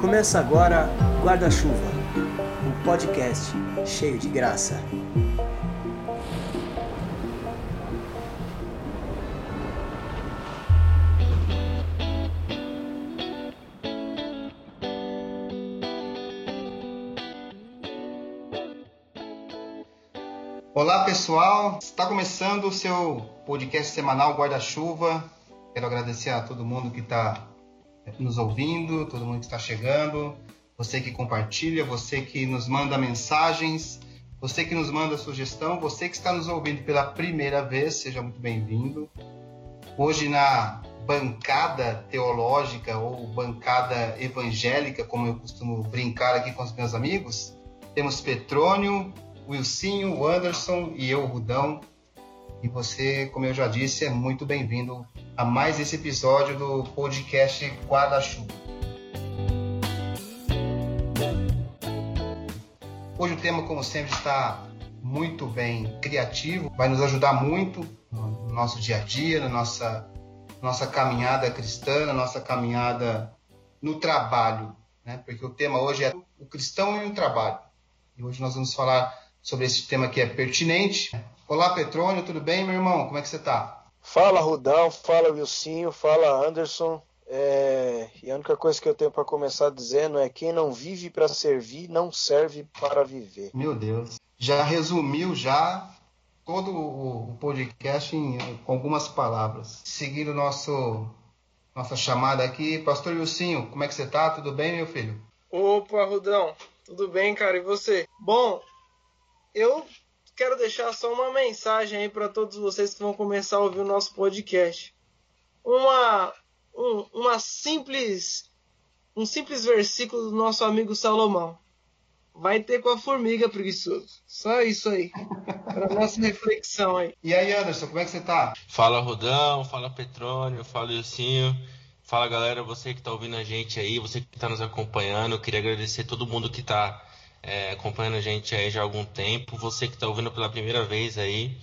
Começa agora Guarda-Chuva, um podcast cheio de graça. Olá pessoal, está começando o seu podcast semanal Guarda-Chuva. Quero agradecer a todo mundo que está nos ouvindo, todo mundo que está chegando, você que compartilha, você que nos manda mensagens, você que nos manda sugestão, você que está nos ouvindo pela primeira vez, seja muito bem-vindo. Hoje na bancada teológica ou bancada evangélica, como eu costumo brincar aqui com os meus amigos, temos Petrônio, Wilsinho, Anderson e eu, Rudão. E você, como eu já disse, é muito bem-vindo a mais esse episódio do podcast Guarda-Chuva. Hoje o tema, como sempre, está muito bem criativo, vai nos ajudar muito no nosso dia a dia, na nossa, nossa caminhada cristã, na nossa caminhada no trabalho, né? porque o tema hoje é o cristão e o trabalho. E hoje nós vamos falar sobre esse tema que é pertinente. Olá, Petrônio, tudo bem, meu irmão? Como é que você está? Fala, Rudão, fala, Wilsinho, fala, Anderson. É... E a única coisa que eu tenho para começar dizendo é: quem não vive para servir, não serve para viver. Meu Deus. Já resumiu já todo o podcast em, com algumas palavras. Seguindo nosso nossa chamada aqui, Pastor Wilsinho, como é que você está? Tudo bem, meu filho? Opa, Rudão, tudo bem, cara? E você? Bom, eu quero deixar só uma mensagem aí para todos vocês que vão começar a ouvir o nosso podcast. Uma, um, uma simples, um simples versículo do nosso amigo Salomão. Vai ter com a formiga preguiçoso. Só isso aí. Para nossa reflexão aí. E aí, Anderson, como é que você tá? Fala, Rodão. Fala, Petrônio. Fala, Ilcinho. Fala, galera. Você que tá ouvindo a gente aí, você que tá nos acompanhando. Eu queria agradecer todo mundo que tá é, acompanhando a gente aí já há algum tempo. Você que está ouvindo pela primeira vez aí,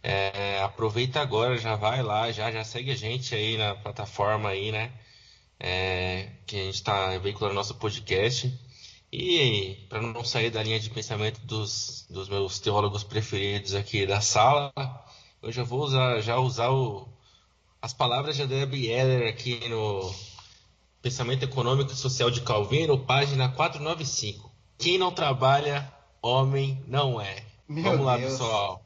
é, aproveita agora, já vai lá, já, já segue a gente aí na plataforma aí, né? É, que a gente está veiculando nosso podcast. E para não sair da linha de pensamento dos, dos meus teólogos preferidos aqui da sala, eu já vou usar, já usar o, as palavras de André Bieler aqui no Pensamento Econômico e Social de Calvino, página 495. Quem não trabalha, homem não é. Meu Vamos lá, pessoal.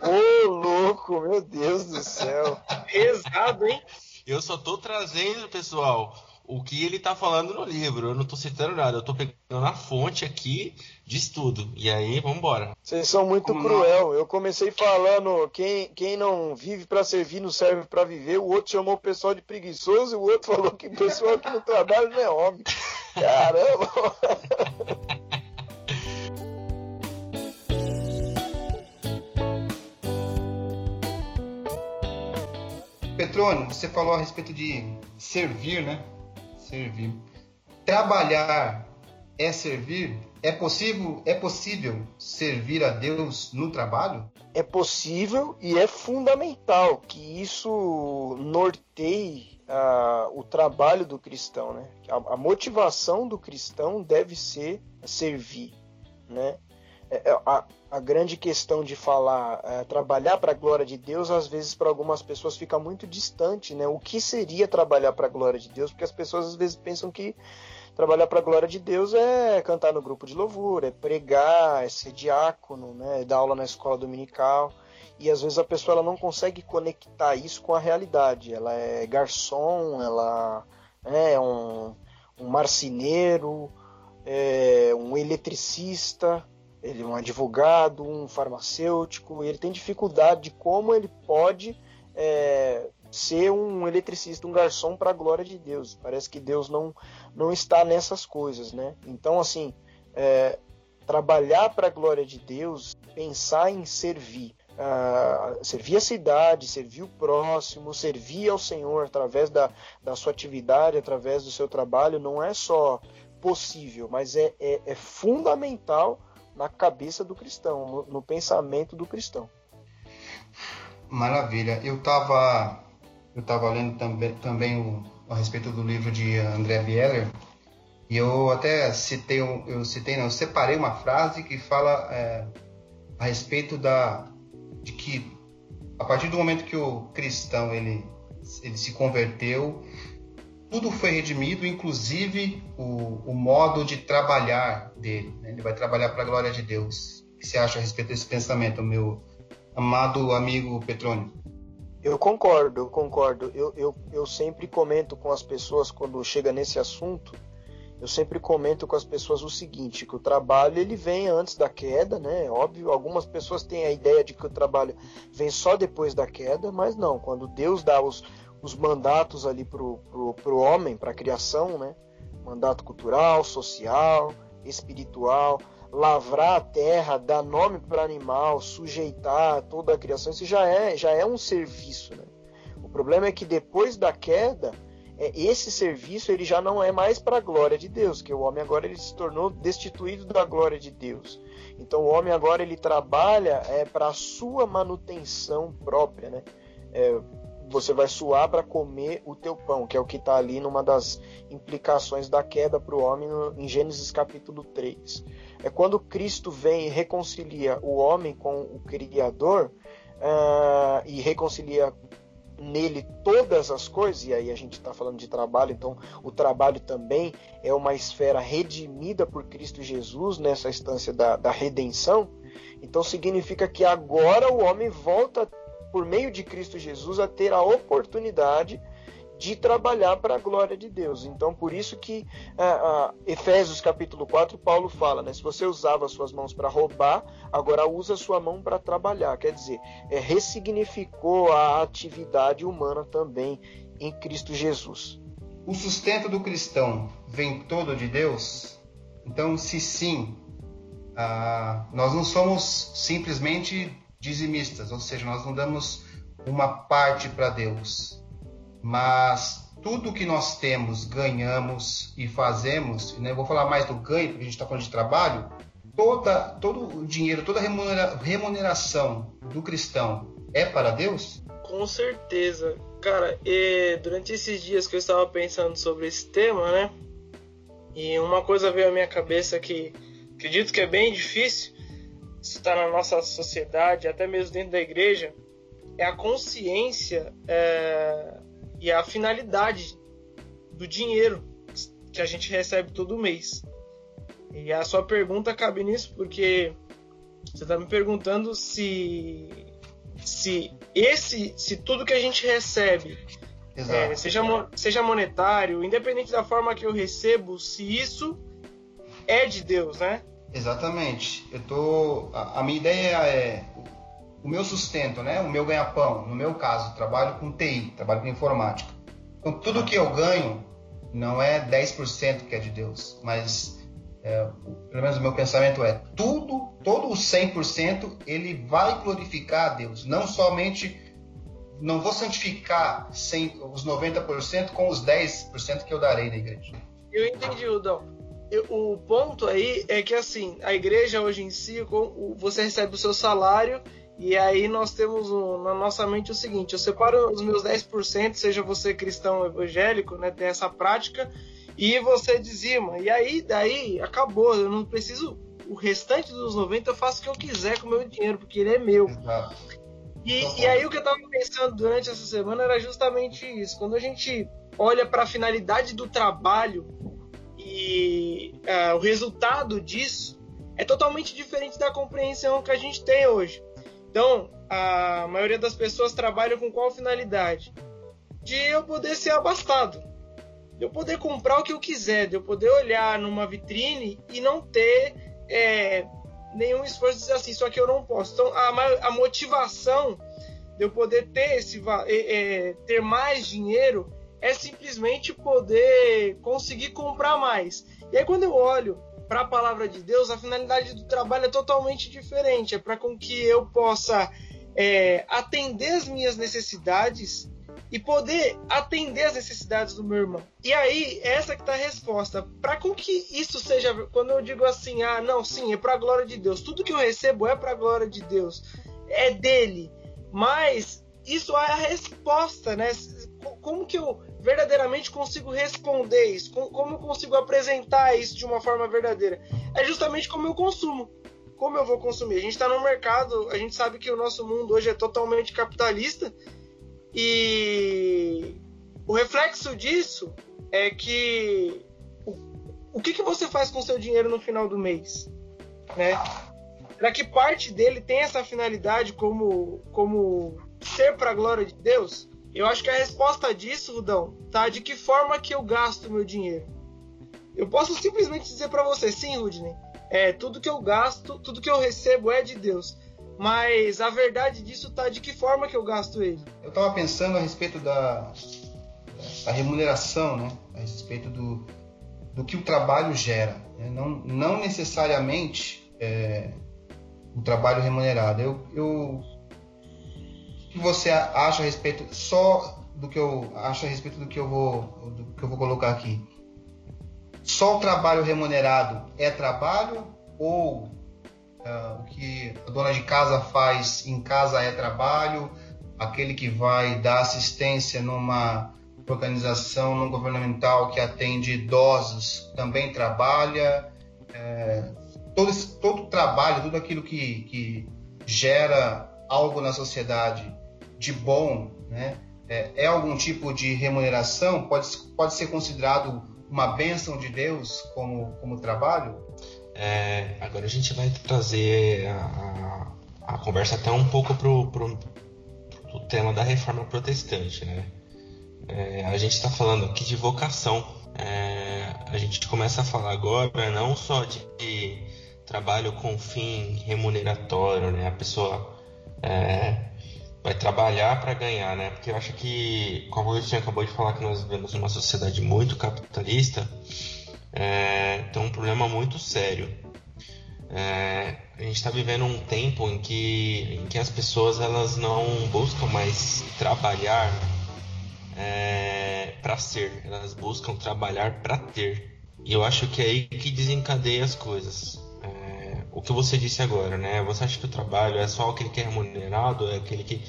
Ô, louco, meu Deus do céu. Pesado, hein? Eu só tô trazendo, pessoal, o que ele tá falando no livro. Eu não tô citando nada, eu tô pegando a fonte aqui de estudo. E aí, vamos embora. Vocês são muito Como cruel. Não? Eu comecei falando, quem, quem não vive para servir não serve para viver. O outro chamou o pessoal de preguiçoso e o outro falou que o pessoal que não trabalha não é homem. Caramba! Petrônio, você falou a respeito de servir, né? Servir. Trabalhar é servir? É possível, é possível servir a Deus no trabalho? É possível e é fundamental que isso norteie uh, o trabalho do cristão, né? A, a, motivação do cristão deve ser servir, né? É, é, a, a grande questão de falar, é, trabalhar para a glória de Deus, às vezes para algumas pessoas fica muito distante, né? O que seria trabalhar para a glória de Deus? Porque as pessoas às vezes pensam que trabalhar para a glória de Deus é cantar no grupo de louvor, é pregar, é ser diácono, né? É dar aula na escola dominical. E às vezes a pessoa ela não consegue conectar isso com a realidade. Ela é garçom, ela né, é um, um marceneiro, é um eletricista, ele é um advogado, um farmacêutico, ele tem dificuldade de como ele pode é, ser um eletricista, um garçom para a glória de Deus. Parece que Deus não, não está nessas coisas, né? Então, assim, é, trabalhar para a glória de Deus, pensar em servir, uh, servir a cidade, servir o próximo, servir ao Senhor através da, da sua atividade, através do seu trabalho, não é só possível, mas é, é, é fundamental na cabeça do cristão, no, no pensamento do cristão. Maravilha. Eu estava eu tava lendo também, também o, a respeito do livro de André Bieler e eu até citei, eu citei, não, eu separei uma frase que fala é, a respeito da de que a partir do momento que o cristão ele, ele se converteu, tudo foi redimido, inclusive o, o modo de trabalhar dele. Né? Ele vai trabalhar para a glória de Deus. O que você acha a respeito desse pensamento, meu amado amigo Petrônio? Eu concordo, eu concordo. Eu, eu, eu sempre comento com as pessoas quando chega nesse assunto eu sempre comento com as pessoas o seguinte, que o trabalho ele vem antes da queda, né? Óbvio, algumas pessoas têm a ideia de que o trabalho vem só depois da queda, mas não. Quando Deus dá os, os mandatos ali pro, pro homem, para a criação, né? Mandato cultural, social, espiritual, lavrar a terra, dar nome para animal, sujeitar toda a criação, isso já é, já é um serviço, né? O problema é que depois da queda é, esse serviço ele já não é mais para a glória de Deus, que o homem agora ele se tornou destituído da glória de Deus. Então o homem agora ele trabalha é, para a sua manutenção própria, né? É, você vai suar para comer o teu pão, que é o que está ali numa das implicações da queda para o homem em Gênesis capítulo 3. É quando Cristo vem e reconcilia o homem com o Criador uh, e reconcilia nele todas as coisas, e aí a gente está falando de trabalho, então o trabalho também é uma esfera redimida por Cristo Jesus nessa instância da, da redenção. Então significa que agora o homem volta, por meio de Cristo Jesus, a ter a oportunidade de trabalhar para a glória de Deus. Então, por isso que uh, uh, Efésios capítulo 4, Paulo fala, né? Se você usava suas mãos para roubar, agora usa sua mão para trabalhar. Quer dizer, é, ressignificou a atividade humana também em Cristo Jesus. O sustento do cristão vem todo de Deus? Então, se sim, uh, nós não somos simplesmente dizimistas, ou seja, nós não damos uma parte para Deus mas tudo que nós temos, ganhamos e fazemos, né? vou falar mais do ganho, porque a gente está falando de trabalho, toda, todo o dinheiro, toda a remuneração do cristão é para Deus? Com certeza. Cara, durante esses dias que eu estava pensando sobre esse tema, né? E uma coisa veio à minha cabeça que acredito que é bem difícil, isso está na nossa sociedade, até mesmo dentro da igreja, é a consciência é, e a finalidade do dinheiro que a gente recebe todo mês. E a sua pergunta cabe nisso porque você está me perguntando se se esse se tudo que a gente recebe é, seja seja monetário, independente da forma que eu recebo, se isso é de Deus, né? Exatamente. Eu tô a, a minha ideia é o meu sustento, né? O meu ganha-pão, no meu caso, trabalho com TI, trabalho com informática. Então, tudo que eu ganho não é 10% que é de Deus, mas é, pelo menos o meu pensamento é tudo, todo o 100% ele vai glorificar a Deus, não somente não vou santificar 100, os 90% com os 10% que eu darei na igreja. Eu entendi, Udão. O ponto aí é que assim, a igreja hoje em si, você recebe o seu salário e aí nós temos o, na nossa mente o seguinte: eu separo os meus 10%, seja você cristão evangélico, né, tem essa prática, e você dizima. E aí, daí, acabou. Eu não preciso. O restante dos 90 eu faço o que eu quiser com o meu dinheiro, porque ele é meu. E, e aí o que eu estava pensando durante essa semana era justamente isso. Quando a gente olha para a finalidade do trabalho e uh, o resultado disso é totalmente diferente da compreensão que a gente tem hoje. Então, a maioria das pessoas trabalha com qual finalidade? De eu poder ser abastado. De eu poder comprar o que eu quiser, de eu poder olhar numa vitrine e não ter é, nenhum esforço de dizer assim, só que eu não posso. Então, a, a motivação de eu poder ter, esse, é, ter mais dinheiro é simplesmente poder conseguir comprar mais. E aí, quando eu olho para a palavra de Deus, a finalidade do trabalho é totalmente diferente. É para com que eu possa é, atender as minhas necessidades e poder atender as necessidades do meu irmão. E aí, essa que está a resposta. Para com que isso seja, quando eu digo assim, ah, não, sim, é para a glória de Deus. Tudo que eu recebo é para a glória de Deus. É dele. Mas isso é a resposta, né? como que eu verdadeiramente consigo responder isso? Como eu consigo apresentar isso de uma forma verdadeira? É justamente como eu consumo. Como eu vou consumir? A gente está no mercado, a gente sabe que o nosso mundo hoje é totalmente capitalista e o reflexo disso é que o, o que, que você faz com seu dinheiro no final do mês? Né? Será que parte dele tem essa finalidade como, como ser para a glória de Deus? Eu acho que a resposta disso, Rudão, tá de que forma que eu gasto meu dinheiro. Eu posso simplesmente dizer para você, sim, Rudney, é, tudo que eu gasto, tudo que eu recebo é de Deus. Mas a verdade disso tá de que forma que eu gasto ele. Eu estava pensando a respeito da, da remuneração, né? A respeito do, do que o trabalho gera. Né? Não, não necessariamente é, o trabalho remunerado. Eu, eu que você acha a respeito só do que eu acho a respeito do que eu vou do que eu vou colocar aqui? Só o trabalho remunerado é trabalho ou uh, o que a dona de casa faz em casa é trabalho? Aquele que vai dar assistência numa organização não governamental que atende idosos também trabalha? É, todo, esse, todo trabalho, tudo aquilo que, que gera algo na sociedade de bom, né? É, é, algum tipo de remuneração? Pode, pode ser considerado uma bênção de Deus como, como trabalho? É, agora a gente vai trazer a, a, a conversa até um pouco para o tema da reforma protestante, né? É, a gente está falando aqui de vocação. É, a gente começa a falar agora não só de, de trabalho com fim remuneratório, né? A pessoa é, vai trabalhar para ganhar, né? Porque eu acho que, como o tinha acabou de falar, que nós vivemos numa sociedade muito capitalista, é, tem um problema muito sério. É, a gente está vivendo um tempo em que, em que as pessoas elas não buscam mais trabalhar é, para ser, elas buscam trabalhar para ter. E eu acho que é aí que desencadeia as coisas o que você disse agora, né? Você acha que o trabalho é só aquele que é remunerado, é aquele que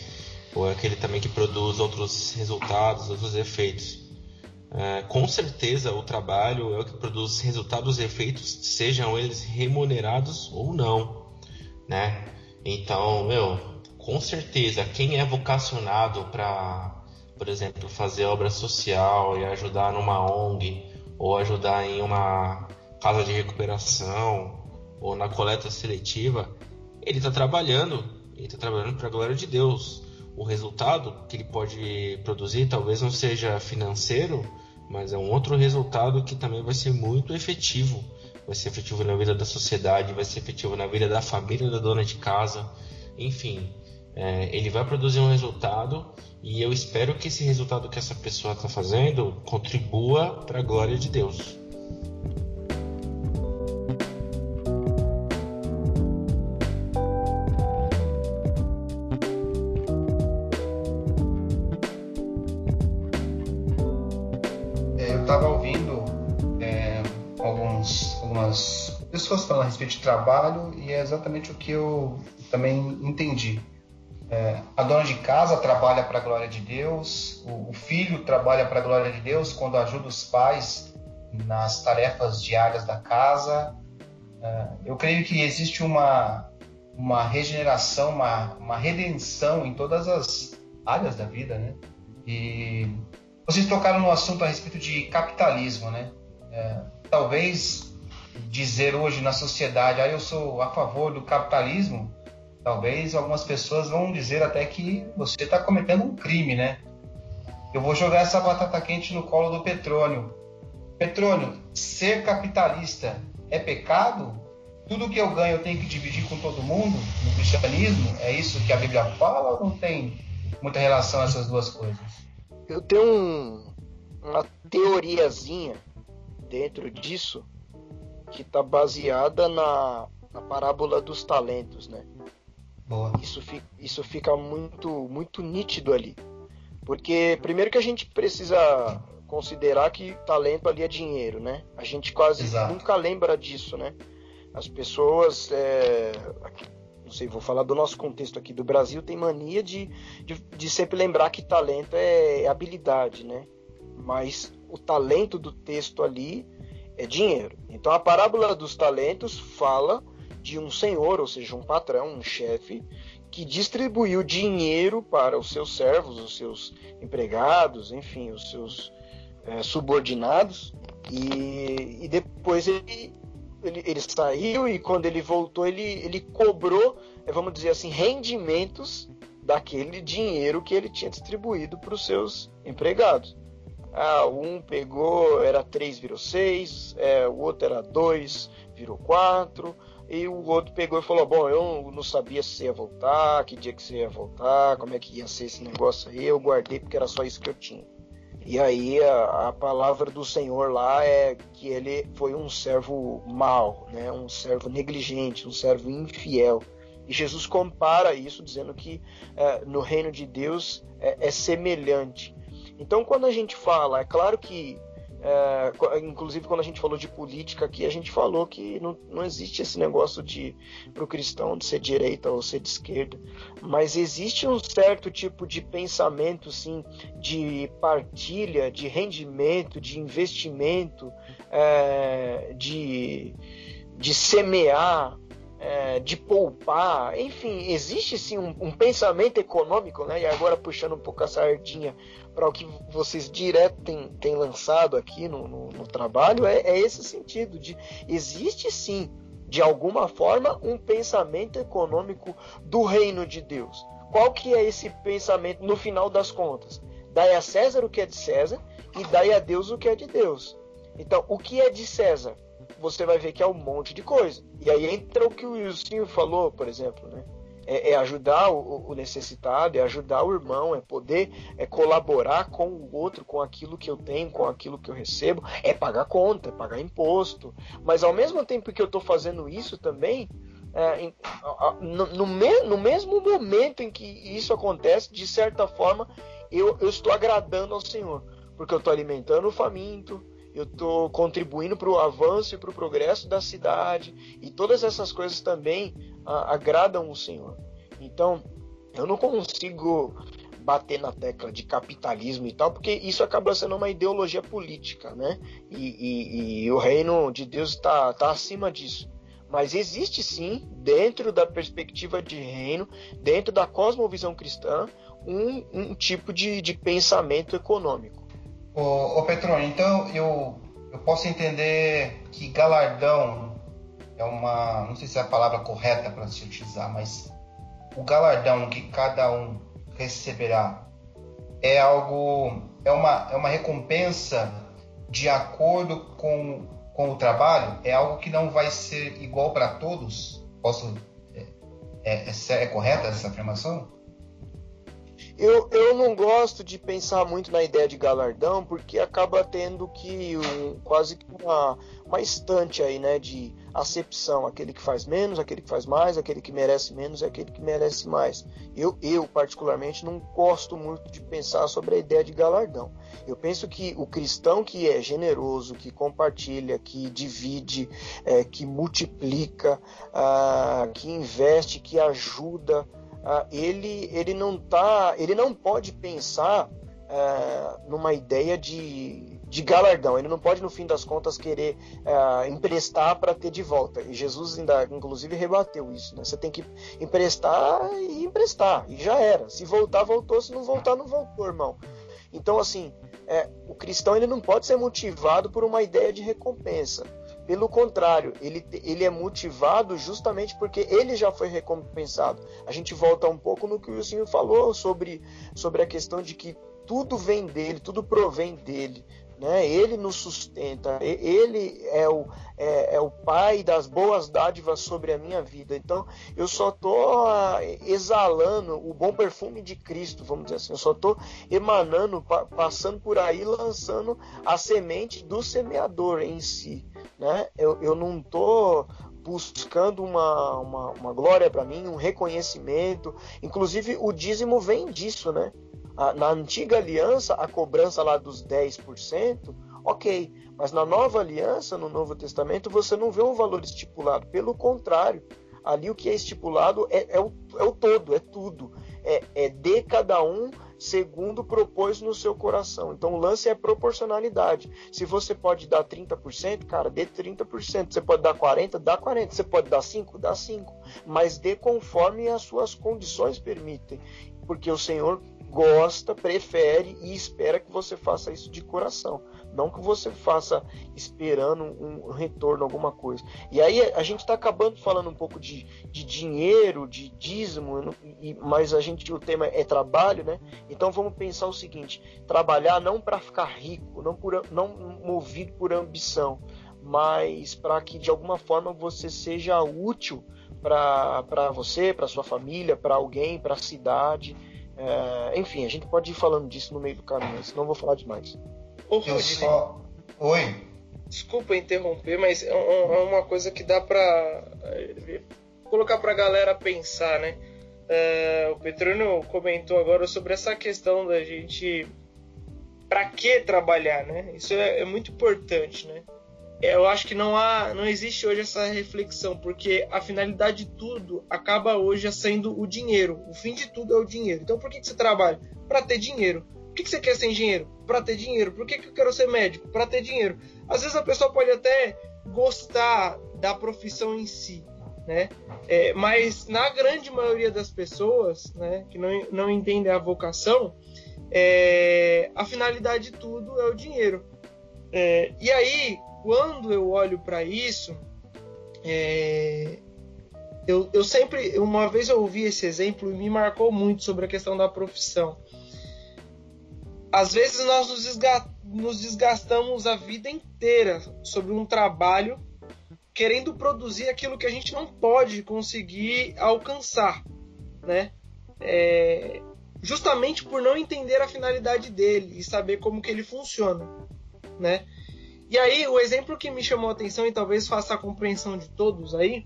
ou é aquele também que produz outros resultados, outros efeitos? É, com certeza o trabalho é o que produz resultados e efeitos, sejam eles remunerados ou não, né? Então, meu, com certeza quem é vocacionado para, por exemplo, fazer obra social e ajudar numa ONG ou ajudar em uma casa de recuperação ou na coleta seletiva, ele está trabalhando, ele está trabalhando para a glória de Deus. O resultado que ele pode produzir talvez não seja financeiro, mas é um outro resultado que também vai ser muito efetivo. Vai ser efetivo na vida da sociedade, vai ser efetivo na vida da família da dona de casa, enfim. É, ele vai produzir um resultado e eu espero que esse resultado que essa pessoa está fazendo contribua para a glória de Deus. De trabalho e é exatamente o que eu também entendi. É, a dona de casa trabalha para a glória de Deus, o, o filho trabalha para a glória de Deus quando ajuda os pais nas tarefas diárias da casa. É, eu creio que existe uma, uma regeneração, uma, uma redenção em todas as áreas da vida, né? E vocês tocaram no assunto a respeito de capitalismo, né? É, talvez dizer hoje na sociedade, ah, eu sou a favor do capitalismo, talvez algumas pessoas vão dizer até que você está cometendo um crime, né? Eu vou jogar essa batata quente no colo do Petrônio. Petrônio, ser capitalista é pecado? Tudo que eu ganho eu tenho que dividir com todo mundo no cristianismo? É isso que a Bíblia fala ou não tem muita relação essas duas coisas? Eu tenho um, uma teoriazinha dentro disso que está baseada na, na parábola dos talentos, né? Boa. Isso, fi, isso fica muito, muito nítido ali. Porque, primeiro, que a gente precisa considerar que talento ali é dinheiro, né? A gente quase Exato. nunca lembra disso, né? As pessoas. É... não sei, vou falar do nosso contexto aqui do Brasil, tem mania de, de, de sempre lembrar que talento é, é habilidade, né? Mas o talento do texto ali é dinheiro. Então a parábola dos talentos fala de um senhor, ou seja, um patrão, um chefe, que distribuiu dinheiro para os seus servos, os seus empregados, enfim, os seus é, subordinados, e, e depois ele, ele, ele, saiu e quando ele voltou, ele, ele cobrou, é, vamos dizer assim, rendimentos daquele dinheiro que ele tinha distribuído para os seus empregados. Ah, um pegou, era 3, virou 6, é, o outro era 2, virou 4, e o outro pegou e falou: Bom, eu não sabia se ia voltar, que dia que você ia voltar, como é que ia ser esse negócio aí. Eu guardei porque era só isso que eu tinha. E aí a, a palavra do Senhor lá é que ele foi um servo mau, né? um servo negligente, um servo infiel. E Jesus compara isso dizendo que é, no reino de Deus é, é semelhante. Então, quando a gente fala, é claro que, é, inclusive quando a gente falou de política aqui, a gente falou que não, não existe esse negócio de para o cristão de ser direita ou ser de esquerda, mas existe um certo tipo de pensamento, sim, de partilha, de rendimento, de investimento, é, de, de semear é, de poupar, enfim, existe sim um, um, pensamento econômico, né? E agora puxando um pouco a sardinha para o que vocês direto têm, têm lançado aqui no, no, no trabalho, é, é, esse sentido de existe sim, de alguma forma, um pensamento econômico do reino de Deus. Qual que é esse pensamento no final das contas? Dai a César o que é de César e dai a Deus o que é de Deus. Então, o que é de César? Você vai ver que é um monte de coisa. E aí entra o que o Wilson falou, por exemplo, né? É, é ajudar o, o, necessitado, é ajudar o irmão, é poder é colaborar com o outro, com aquilo que eu tenho, com aquilo que eu recebo, é pagar conta, é pagar imposto. Mas ao mesmo tempo que eu estou fazendo isso também, é, no, no, me, no, mesmo momento em que isso acontece, de certa forma, eu, eu estou agradando ao Senhor, porque eu estou alimentando o faminto, eu estou contribuindo para o avanço e para o progresso da cidade, e todas essas coisas também a, agradam o Senhor. Então, eu não consigo bater na tecla de capitalismo e tal, porque isso acaba sendo uma ideologia política, né? E, e, e o reino de Deus está tá acima disso. Mas existe sim, dentro da perspectiva de reino, dentro da cosmovisão cristã, um, um tipo de, de pensamento econômico. Ô, ô Petrônio, então eu, eu posso entender que galardão é uma. Não sei se é a palavra correta para se utilizar, mas o galardão que cada um receberá é algo. É uma, é uma recompensa de acordo com, com o trabalho? É algo que não vai ser igual para todos? Posso. É, é, é, é correta essa afirmação? Eu, eu não gosto de pensar muito na ideia de galardão, porque acaba tendo que um, quase que uma, uma estante aí, né, de acepção, aquele que faz menos, aquele que faz mais, aquele que merece menos, aquele que merece mais. Eu, eu particularmente não gosto muito de pensar sobre a ideia de galardão. Eu penso que o cristão que é generoso, que compartilha, que divide, é, que multiplica, ah, que investe, que ajuda, ah, ele, ele não tá, ele não pode pensar ah, numa ideia de, de galardão. Ele não pode, no fim das contas, querer ah, emprestar para ter de volta. E Jesus ainda, inclusive, rebateu isso. Né? Você tem que emprestar e emprestar, e já era. Se voltar, voltou. Se não voltar, não voltou, irmão. Então, assim, é, o cristão ele não pode ser motivado por uma ideia de recompensa. Pelo contrário, ele, ele é motivado justamente porque ele já foi recompensado. A gente volta um pouco no que o Senhor falou sobre, sobre a questão de que tudo vem dele, tudo provém dele. Né? Ele nos sustenta, ele é o, é, é, o pai das boas dádivas sobre a minha vida. Então eu só estou ah, exalando o bom perfume de Cristo, vamos dizer assim. Eu só estou emanando, passando por aí, lançando a semente do semeador em si. Né? Eu, eu não estou buscando uma, uma, uma glória para mim, um reconhecimento. Inclusive o dízimo vem disso, né? Na antiga aliança, a cobrança lá dos 10%, ok. Mas na nova aliança, no Novo Testamento, você não vê um valor estipulado. Pelo contrário, Ali o que é estipulado é, é, o, é o todo, é tudo. É, é de cada um segundo propôs no seu coração. Então o lance é proporcionalidade. Se você pode dar 30%, cara, dê 30%. Você pode dar 40%, dá 40%. Você pode dar 5%, dá 5%. Mas dê conforme as suas condições permitem. Porque o Senhor gosta, prefere e espera que você faça isso de coração. Não que você faça esperando um retorno, alguma coisa. E aí a gente está acabando falando um pouco de, de dinheiro, de dízimo, mas a gente o tema é trabalho, né? Então vamos pensar o seguinte: trabalhar não para ficar rico, não, por, não movido por ambição, mas para que de alguma forma você seja útil para você, para sua família, para alguém, para a cidade. É, enfim, a gente pode ir falando disso no meio do caminho, senão eu vou falar demais. Ô, eu só... Oi. Desculpa interromper, mas é, é uma coisa que dá pra é, colocar pra galera pensar, né? É, o Petrônio comentou agora sobre essa questão da gente. Pra que trabalhar, né? Isso é, é muito importante, né? Eu acho que não há, não existe hoje essa reflexão, porque a finalidade de tudo acaba hoje sendo o dinheiro. O fim de tudo é o dinheiro. Então por que, que você trabalha? Para ter dinheiro. Por que, que você quer ser engenheiro? Para ter dinheiro. Por que, que eu quero ser médico? Para ter dinheiro. Às vezes a pessoa pode até gostar da profissão em si, né? É, mas na grande maioria das pessoas, né, que não, não entendem a vocação, é, a finalidade de tudo é o dinheiro. É, e aí, quando eu olho para isso, é, eu, eu sempre, uma vez eu ouvi esse exemplo e me marcou muito sobre a questão da profissão. Às vezes nós nos, nos desgastamos a vida inteira sobre um trabalho querendo produzir aquilo que a gente não pode conseguir alcançar, né? É, justamente por não entender a finalidade dele e saber como que ele funciona, né? E aí, o exemplo que me chamou a atenção e talvez faça a compreensão de todos aí,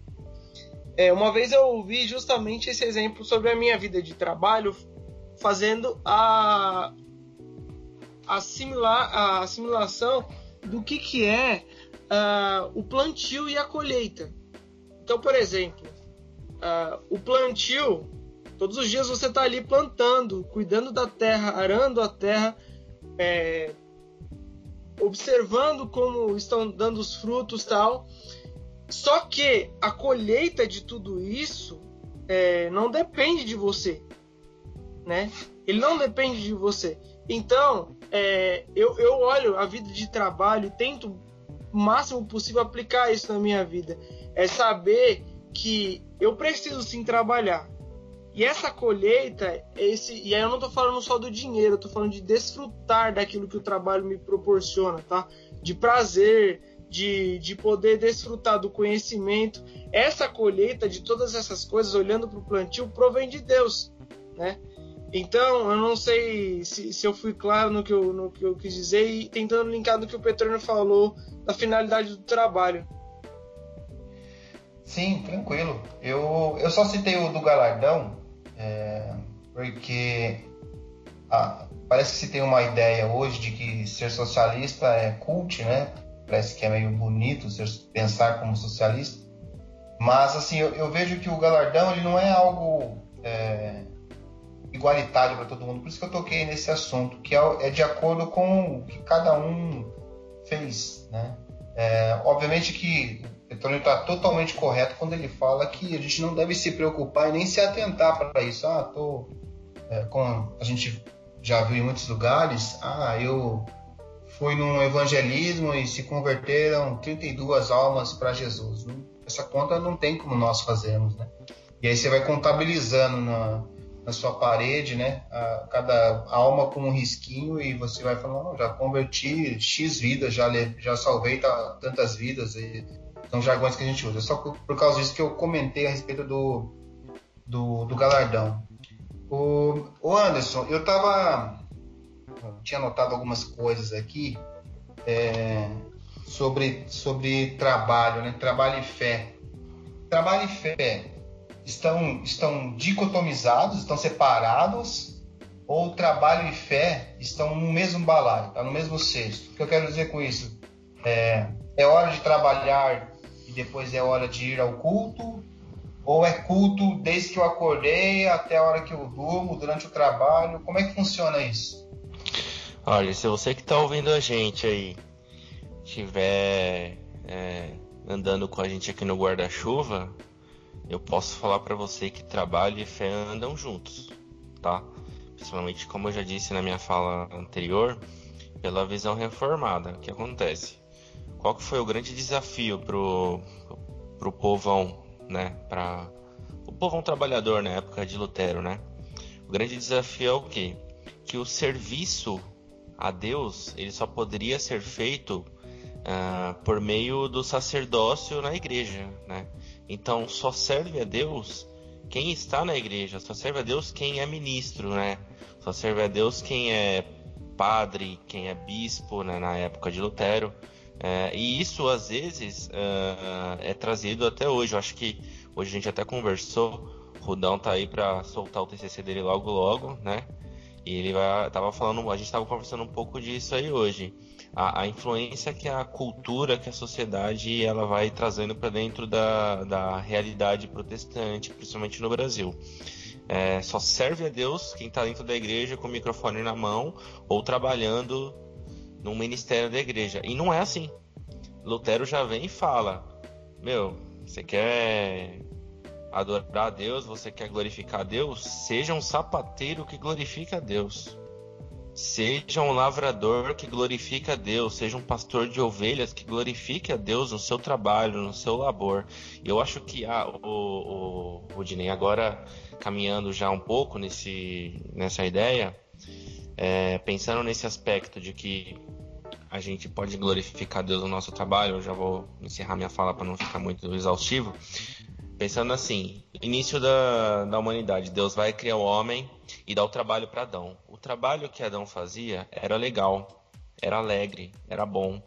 é, uma vez eu ouvi justamente esse exemplo sobre a minha vida de trabalho, fazendo a, a, a assimilação do que, que é uh, o plantio e a colheita. Então, por exemplo, uh, o plantio, todos os dias você está ali plantando, cuidando da terra, arando a terra, é, observando como estão dando os frutos tal. Só que a colheita de tudo isso é, não depende de você, né? Ele não depende de você. Então, é, eu, eu olho a vida de trabalho tento o máximo possível aplicar isso na minha vida. É saber que eu preciso sim trabalhar, e essa colheita, esse, e aí eu não estou falando só do dinheiro, eu tô falando de desfrutar daquilo que o trabalho me proporciona, tá? De prazer, de, de poder desfrutar do conhecimento. Essa colheita de todas essas coisas, olhando para o plantio, provém de Deus, né? Então, eu não sei se, se eu fui claro no que eu, no que eu quis dizer e tentando linkar no que o Petrônio falou da finalidade do trabalho. Sim, tranquilo. Eu, eu só citei o do galardão é, porque ah, parece que se tem uma ideia hoje de que ser socialista é cult, né? Parece que é meio bonito ser, pensar como socialista. Mas assim, eu, eu vejo que o galardão ele não é algo é, igualitário para todo mundo. Por isso que eu toquei nesse assunto, que é, é de acordo com o que cada um fez, né? É, obviamente que então ele está totalmente correto quando ele fala que a gente não deve se preocupar e nem se atentar para isso. Ah, tô é, a gente já viu em muitos lugares. Ah, eu fui num evangelismo e se converteram 32 almas para Jesus. Essa conta não tem como nós fazermos, né? E aí você vai contabilizando na, na sua parede, né? A, cada alma com um risquinho e você vai falando, já converti X vidas, já, já salvei tantas vidas. E são jargões que a gente usa. Só por, por causa disso que eu comentei a respeito do, do, do galardão. O, o, Anderson, eu tava. tinha anotado algumas coisas aqui é, sobre, sobre trabalho, né? Trabalho e fé. Trabalho e fé estão, estão dicotomizados, estão separados, ou trabalho e fé estão no mesmo balaio, tá no mesmo cesto. O que eu quero dizer com isso? É, é hora de trabalhar depois é hora de ir ao culto, Ou é culto desde que eu acordei até a hora que eu durmo, durante o trabalho? Como é que funciona isso? Olha, se você que está ouvindo a gente aí estiver é, andando com a gente aqui no guarda-chuva, eu posso falar para você que trabalho e fé andam juntos, tá? Principalmente, como eu já disse na minha fala anterior, pela visão reformada. O que acontece? Qual que foi o grande desafio pro, pro povão, né? Para o povão trabalhador na época de Lutero, né? O grande desafio é o quê? Que o serviço a Deus ele só poderia ser feito uh, por meio do sacerdócio na igreja, né? Então só serve a Deus quem está na igreja, só serve a Deus quem é ministro, né? Só serve a Deus quem é padre, quem é bispo, né? Na época de Lutero. É, e isso às vezes uh, é trazido até hoje. Eu acho que hoje a gente até conversou. O Rudão tá aí para soltar o TCC dele logo logo, né? E ele vai, tava falando, a gente estava conversando um pouco disso aí hoje a, a, influência que a cultura, que a sociedade ela vai trazendo para dentro da, da realidade protestante, principalmente no Brasil. É, só serve a Deus quem está dentro da igreja com o microfone na mão ou trabalhando no ministério da igreja. E não é assim. Lutero já vem e fala: Meu, você quer adorar a Deus, você quer glorificar a Deus? Seja um sapateiro que glorifica a Deus. Seja um lavrador que glorifique a Deus, seja um pastor de ovelhas que glorifique a Deus no seu trabalho, no seu labor. Eu acho que ah, o, o, agora caminhando já um pouco nesse, nessa ideia, é, pensando nesse aspecto de que a gente pode glorificar Deus no nosso trabalho, eu já vou encerrar minha fala para não ficar muito exaustivo. Pensando assim, início da, da humanidade, Deus vai criar o homem e dar o trabalho para Adão. O trabalho que Adão fazia era legal, era alegre, era bom.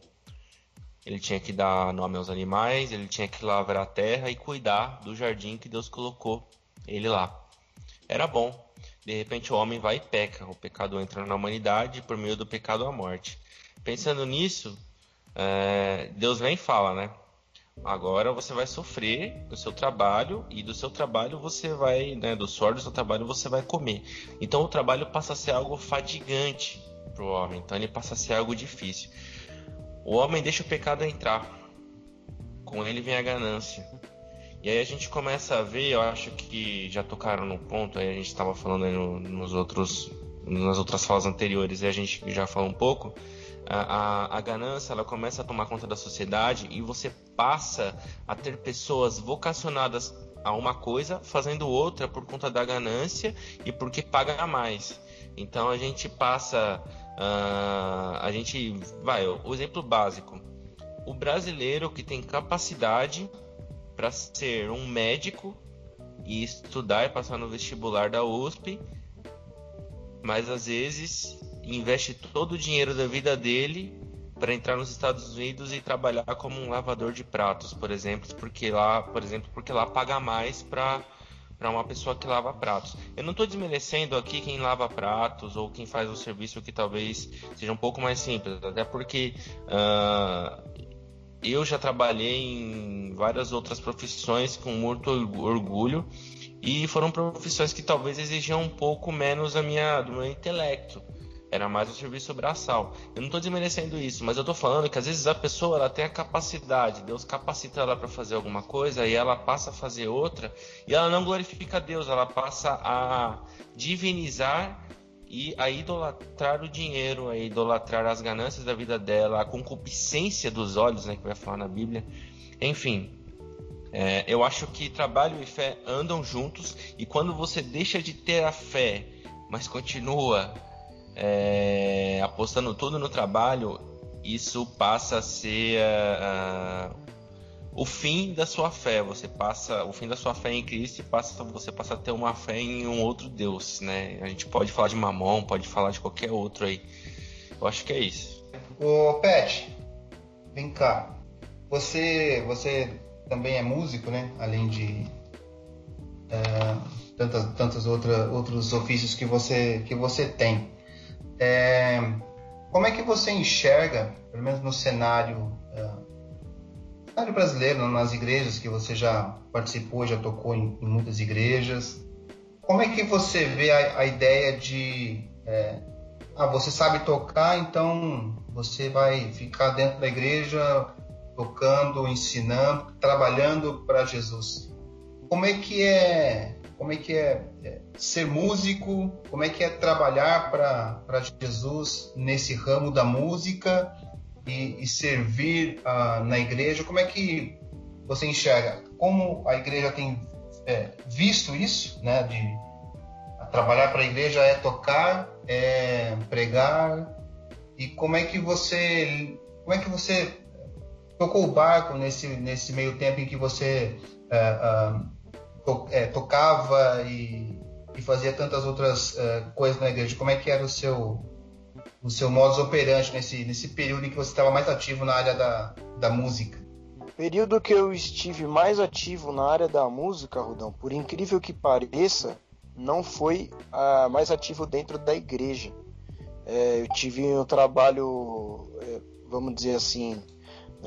Ele tinha que dar nome aos animais, ele tinha que lavrar a terra e cuidar do jardim que Deus colocou ele lá. Era bom. De repente o homem vai e peca. O pecado entra na humanidade por meio do pecado a morte. Pensando nisso, é, Deus vem e fala, né? Agora você vai sofrer do seu trabalho e do seu trabalho você vai, né, do suor do seu trabalho você vai comer. Então o trabalho passa a ser algo fadigante para o homem, então ele passa a ser algo difícil. O homem deixa o pecado entrar, com ele vem a ganância. E aí a gente começa a ver, eu acho que já tocaram no ponto, aí a gente estava falando no, nos outros, nas outras falas anteriores, e a gente já falou um pouco a, a, ganância ela começa a tomar conta da sociedade e você passa a ter pessoas vocacionadas a uma coisa fazendo outra por conta da ganância e porque paga mais. Então a gente passa, uh, a gente vai, o exemplo básico, o brasileiro que tem capacidade para ser um médico e estudar e passar no vestibular da USP, mas às vezes investe todo o dinheiro da vida dele para entrar nos Estados Unidos e trabalhar como um lavador de pratos, por exemplo, porque lá, por exemplo, porque lá paga mais para para uma pessoa que lava pratos. Eu não estou desmerecendo aqui quem lava pratos ou quem faz um serviço que talvez seja um pouco mais simples, até porque uh, eu já trabalhei em várias outras profissões com muito orgulho e foram profissões que talvez exigiam um pouco menos a minha, do meu intelecto. Era mais um serviço braçal. Eu não estou desmerecendo isso, mas eu estou falando que às vezes a pessoa ela tem a capacidade, Deus capacita ela para fazer alguma coisa e ela passa a fazer outra e ela não glorifica Deus, ela passa a divinizar e a idolatrar o dinheiro, a idolatrar as ganâncias da vida dela, a concupiscência dos olhos, né, que vai falar na Bíblia. Enfim, é, eu acho que trabalho e fé andam juntos e quando você deixa de ter a fé, mas continua é, apostando tudo no trabalho, isso passa a ser uh, o fim da sua fé. Você passa o fim da sua fé em Cristo e passa, você passa a ter uma fé em um outro Deus, né? A gente pode falar de Mamon, pode falar de qualquer outro aí. Eu acho que é isso. Ô Pet, vem cá. Você, você também é músico, né? Além de uh, tantas, tantos outra, outros ofícios que você, que você tem. É, como é que você enxerga, pelo menos no cenário uh, cenário brasileiro, nas igrejas que você já participou, já tocou em, em muitas igrejas. Como é que você vê a, a ideia de é, ah, você sabe tocar, então você vai ficar dentro da igreja tocando, ensinando, trabalhando para Jesus. Como é que é, como é que é, é ser músico? Como é que é trabalhar para Jesus nesse ramo da música e, e servir uh, na igreja? Como é que você enxerga? Como a igreja tem é, visto isso, né? De trabalhar para a igreja é tocar, é pregar. E como é que você, como é que você tocou o barco nesse nesse meio tempo em que você é, é, to, é, tocava e, e, fazia tantas outras é, coisas na igreja? Como é que era o seu o seu modus operandi nesse nesse período em que você estava mais ativo na área da, da música? Período que eu estive mais ativo na área da música, Rudão, por incrível que pareça, não foi ah, mais ativo dentro da igreja. É, eu tive um trabalho, é, vamos dizer assim,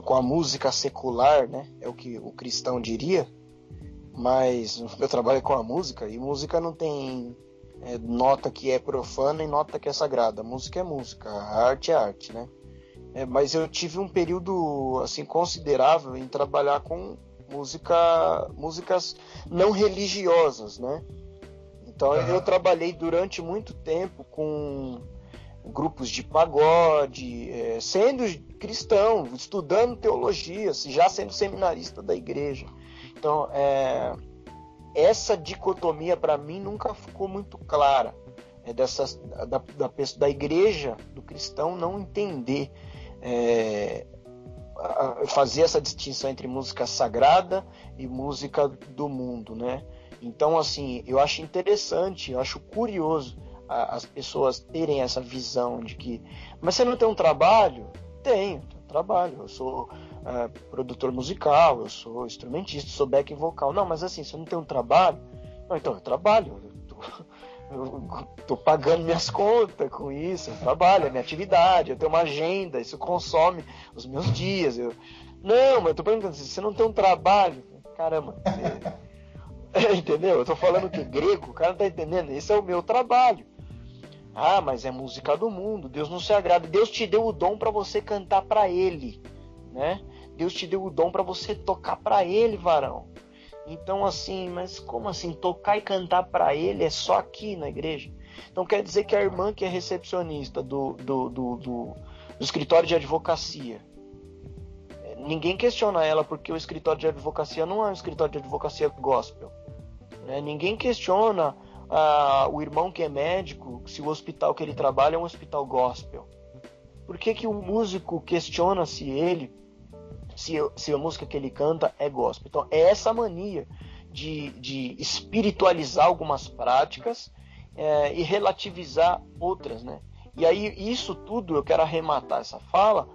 com a música secular, né? É o que o cristão diria. Mas meu trabalho com a música e música não tem é, nota que é profana e nota que é sagrada. Música é música, arte é arte, né? É, mas eu tive um período assim considerável em trabalhar com música, músicas não religiosas, né? Então eu trabalhei durante muito tempo com grupos de pagode, é, sendo cristão, estudando teologia, já sendo seminarista da igreja. Então é, essa dicotomia para mim nunca ficou muito clara. É dessas, da, da, da igreja, do cristão, não entender, é, fazer essa distinção entre música sagrada e música do mundo, né? Então, assim, eu acho interessante, eu acho curioso a, as pessoas terem essa visão de que. Mas você não tem um trabalho? Tenho, tenho trabalho. Eu sou é, produtor musical, eu sou instrumentista, sou back vocal. Não, mas assim, você não tem um trabalho? Não, então, eu trabalho. Eu tô, eu tô pagando minhas contas com isso, eu trabalho, é minha atividade, eu tenho uma agenda, isso consome os meus dias. Eu... Não, mas eu tô perguntando, você não tem um trabalho? Caramba, você Entendeu? Eu tô falando que grego, o cara não tá entendendo. Esse é o meu trabalho. Ah, mas é música do mundo. Deus não se agrada. Deus te deu o dom para você cantar para Ele, né? Deus te deu o dom para você tocar para Ele, varão. Então assim, mas como assim tocar e cantar para Ele é só aqui na igreja? Então quer dizer que a irmã que é recepcionista do, do, do, do, do escritório de advocacia, ninguém questiona ela porque o escritório de advocacia não é um escritório de advocacia gospel. Né? Ninguém questiona ah, o irmão que é médico se o hospital que ele trabalha é um hospital gospel. Por que, que o músico questiona se ele, se, se a música que ele canta é gospel? Então, é essa mania de, de espiritualizar algumas práticas é, e relativizar outras, né? E aí, isso tudo eu quero arrematar essa fala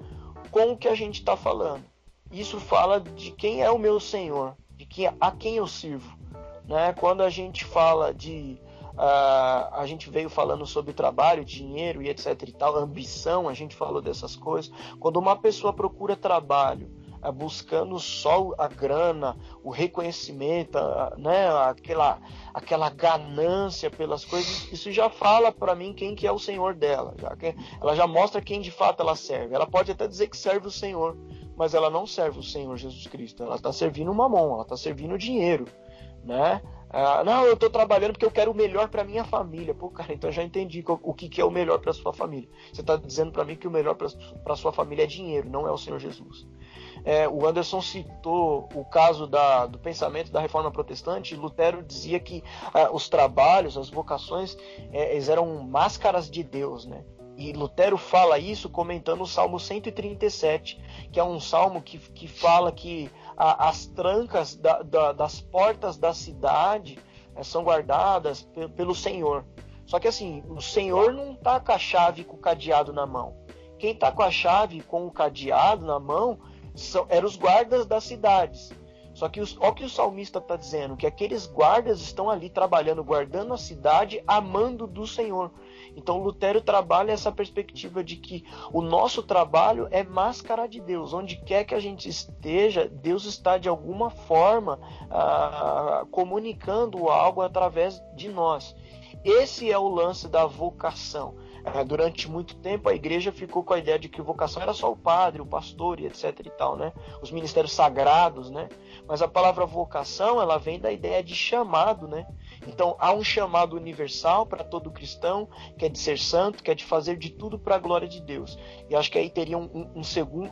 com o que a gente está falando. Isso fala de quem é o meu Senhor, de quem, a quem eu sirvo. Né? Quando a gente fala de. Uh, a gente veio falando sobre trabalho, dinheiro e etc e tal, ambição, a gente falou dessas coisas. Quando uma pessoa procura trabalho buscando só a grana, o reconhecimento, né, aquela, aquela ganância pelas coisas, isso já fala para mim quem que é o Senhor dela. Já que ela já mostra quem de fato ela serve. Ela pode até dizer que serve o Senhor, mas ela não serve o Senhor Jesus Cristo. Ela está servindo uma mão, ela está servindo dinheiro né? Ah, não, eu estou trabalhando porque eu quero o melhor para minha família. Pô, cara, então eu já entendi o que, que é o melhor para sua família. Você está dizendo para mim que o melhor para sua família é dinheiro, não é o Senhor Jesus. É, o Anderson citou o caso da, do pensamento da reforma protestante. Lutero dizia que ah, os trabalhos, as vocações, é, eram máscaras de Deus, né? E Lutero fala isso comentando o Salmo 137, que é um salmo que, que fala que a, as trancas da, da, das portas da cidade é, são guardadas pelo Senhor. Só que assim, o Senhor não está com a chave com o cadeado na mão. Quem está com a chave com o cadeado na mão são, eram os guardas das cidades. Só que os, olha o que o salmista está dizendo, que aqueles guardas estão ali trabalhando, guardando a cidade, amando do Senhor. Então Lutero trabalha essa perspectiva de que o nosso trabalho é máscara de Deus. Onde quer que a gente esteja, Deus está de alguma forma ah, comunicando algo através de nós. Esse é o lance da vocação. Durante muito tempo a igreja ficou com a ideia de que vocação era só o padre, o pastor e etc e tal, né? Os ministérios sagrados, né? Mas a palavra vocação, ela vem da ideia de chamado, né? Então há um chamado universal para todo cristão, que é de ser santo, que é de fazer de tudo para a glória de Deus. E acho que aí teria um, um,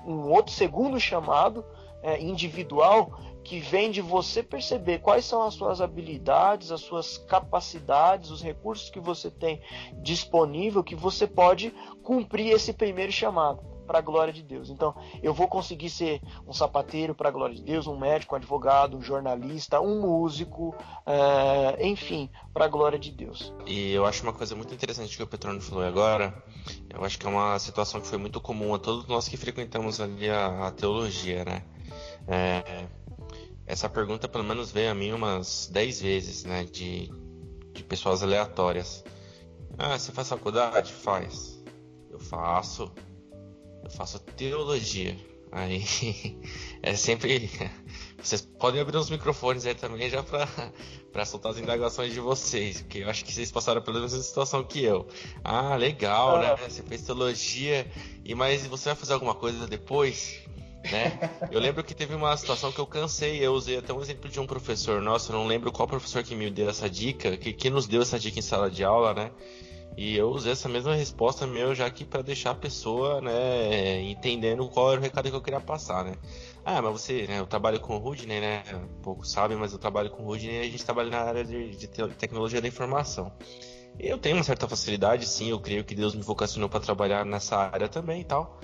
um outro segundo chamado é, individual que vem de você perceber quais são as suas habilidades, as suas capacidades, os recursos que você tem disponível, que você pode cumprir esse primeiro chamado para a glória de Deus. Então, eu vou conseguir ser um sapateiro para a glória de Deus, um médico, um advogado, um jornalista, um músico, é, enfim, para a glória de Deus. E eu acho uma coisa muito interessante que o Petrônio falou agora. Eu acho que é uma situação que foi muito comum a todos nós que frequentamos ali a, a teologia, né? É, essa pergunta pelo menos veio a mim umas 10 vezes, né? De, de pessoas aleatórias. Ah, você faz faculdade? Faz. Eu faço. Eu faço teologia. Aí é sempre. Vocês podem abrir os microfones aí também já para soltar as indagações de vocês, porque eu acho que vocês passaram pela mesma situação que eu. Ah, legal, né? ah. né? Você fez teologia, e mas você vai fazer alguma coisa depois? né? Eu lembro que teve uma situação que eu cansei, eu usei até um exemplo de um professor nosso, eu não lembro qual professor que me deu essa dica, que, que nos deu essa dica em sala de aula, né? E eu usei essa mesma resposta meu já aqui para deixar a pessoa, né, entendendo qual era o recado que eu queria passar, né? Ah, mas você, né, eu trabalho com o Rudney, né? Pouco sabe, mas eu trabalho com o Rudney e a gente trabalha na área de, de tecnologia da informação. Eu tenho uma certa facilidade, sim, eu creio que Deus me vocacionou para trabalhar nessa área também e tal.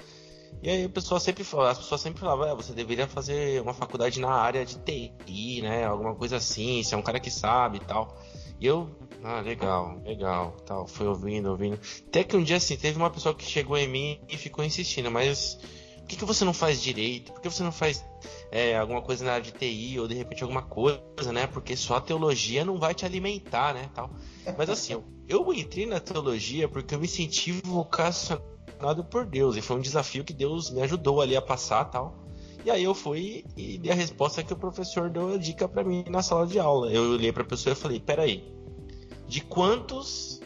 E aí a pessoa sempre as pessoas sempre falavam, é, você deveria fazer uma faculdade na área de TI, né? Alguma coisa assim, você é um cara que sabe e tal. E eu, ah, legal, legal, tal, fui ouvindo, ouvindo. Até que um dia assim, teve uma pessoa que chegou em mim e ficou insistindo, mas por que, que você não faz direito? Por que você não faz é, alguma coisa na área de TI ou de repente alguma coisa, né? Porque só a teologia não vai te alimentar, né? Tal. Mas assim, eu, eu entrei na teologia porque eu me senti vocacionado por Deus. E foi um desafio que Deus me ajudou ali a passar tal. E aí eu fui e dei a resposta que o professor deu a dica para mim na sala de aula. Eu olhei para a pessoa e falei: "Peraí, de quantos